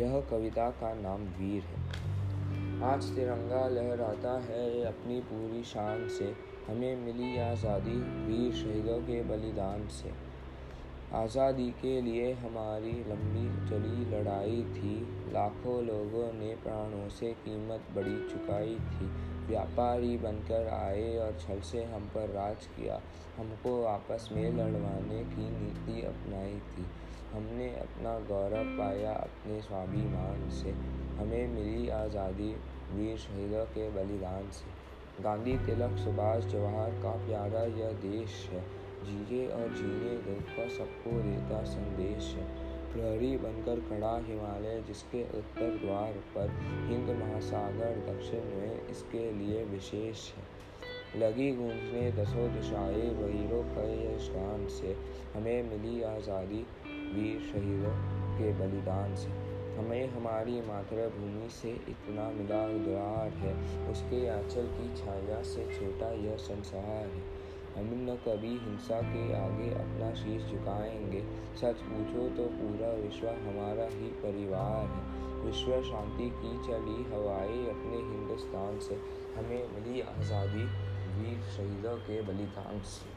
कविता का नाम वीर है। आज तिरंगा लहराता है अपनी पूरी शान से। हमें मिली आज़ादी वीर शहीदों के बलिदान से। आज़ादी के लिए हमारी लंबी चली लड़ाई थी। लाखों लोगों ने प्राणों से कीमत बड़ी चुकाई थी। व्यापारी बनकर आए और छल से हम पर राज किया। हमको आपस में लड़वाने की नीति अपनाई थी। हमने अपना गौरव पाया अपने स्वाभिमान से। हमें मिली आज़ादी वीर शहीदों के बलिदान से। गांधी तिलक सुभाष जवाहर का प्यारा यह देश है। जिए और जीने का सबको देता संदेश। प्रहरी बनकर खड़ा हिमालय, जिसके उत्तर द्वार पर हिंद महासागर, दक्षिण में इसके लिए विशेष है। लगी गूंजने दसों दिशाएँ वीरों के गान से हमें मिली आज़ादी वीर शहीदों के बलिदान से। हमें हमारी मातृभूमि से इतना मिला उदार है, उसके आंचल की छाया से छोटा यह संसार है। हम न कभी हिंसा के आगे अपना शीश झुकाएँगे। सच पूछो तो पूरा विश्व हमारा ही परिवार है। विश्व शांति की चली हवाएँ अपने हिंदुस्तान से। हमें मिली आज़ादी वीर शहीदों के बलिदान से।